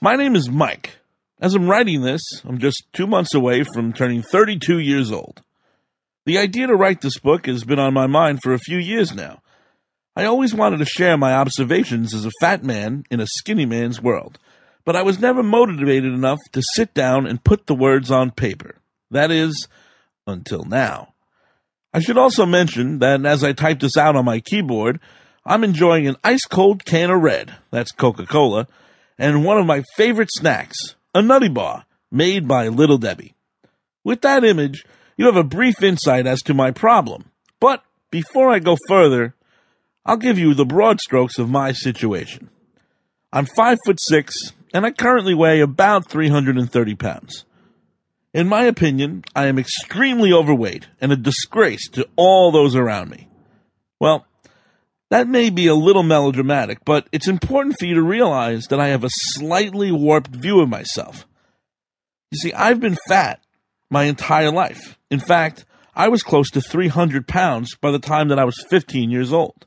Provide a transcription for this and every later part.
My name is Mike. As I'm writing this, I'm just two months away from turning 32 years old. The idea to write this book has been on my mind for a few years now. I always wanted to share my observations as a fat man in a skinny man's world, but I was never motivated enough to sit down and put the words on paper. That is, until now. I should also mention that as I type this out on my keyboard, I'm enjoying an ice cold can of red, that's Coca Cola, and one of my favorite snacks, a nutty bar, made by Little Debbie. With that image, you have a brief insight as to my problem. But before I go further, I'll give you the broad strokes of my situation. I'm five foot six, and I currently weigh about 330 pounds. In my opinion, I am extremely overweight and a disgrace to all those around me. Well, that may be a little melodramatic, but it's important for you to realize that I have a slightly warped view of myself. You see, I've been fat my entire life. In fact, I was close to 300 pounds by the time that I was 15 years old.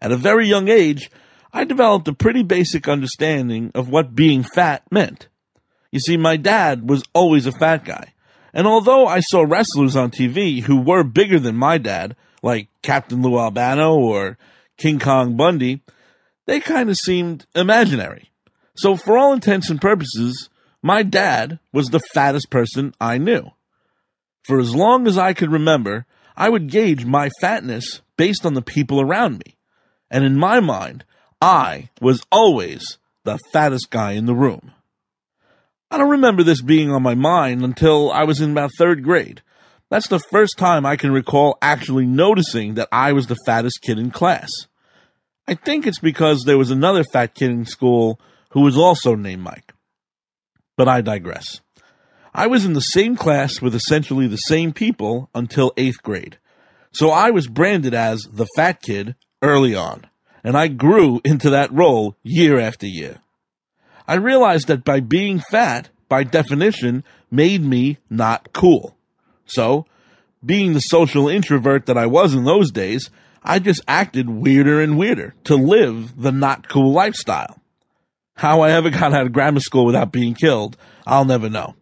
At a very young age, I developed a pretty basic understanding of what being fat meant. You see, my dad was always a fat guy. And although I saw wrestlers on TV who were bigger than my dad, like Captain Lou Albano or King Kong Bundy, they kind of seemed imaginary. So, for all intents and purposes, my dad was the fattest person I knew. For as long as I could remember, I would gauge my fatness based on the people around me. And in my mind, I was always the fattest guy in the room. I don't remember this being on my mind until I was in about third grade. That's the first time I can recall actually noticing that I was the fattest kid in class. I think it's because there was another fat kid in school who was also named Mike. But I digress. I was in the same class with essentially the same people until eighth grade. So I was branded as the fat kid early on, and I grew into that role year after year. I realized that by being fat, by definition, made me not cool. So, being the social introvert that I was in those days, I just acted weirder and weirder to live the not cool lifestyle. How I ever got out of grammar school without being killed, I'll never know.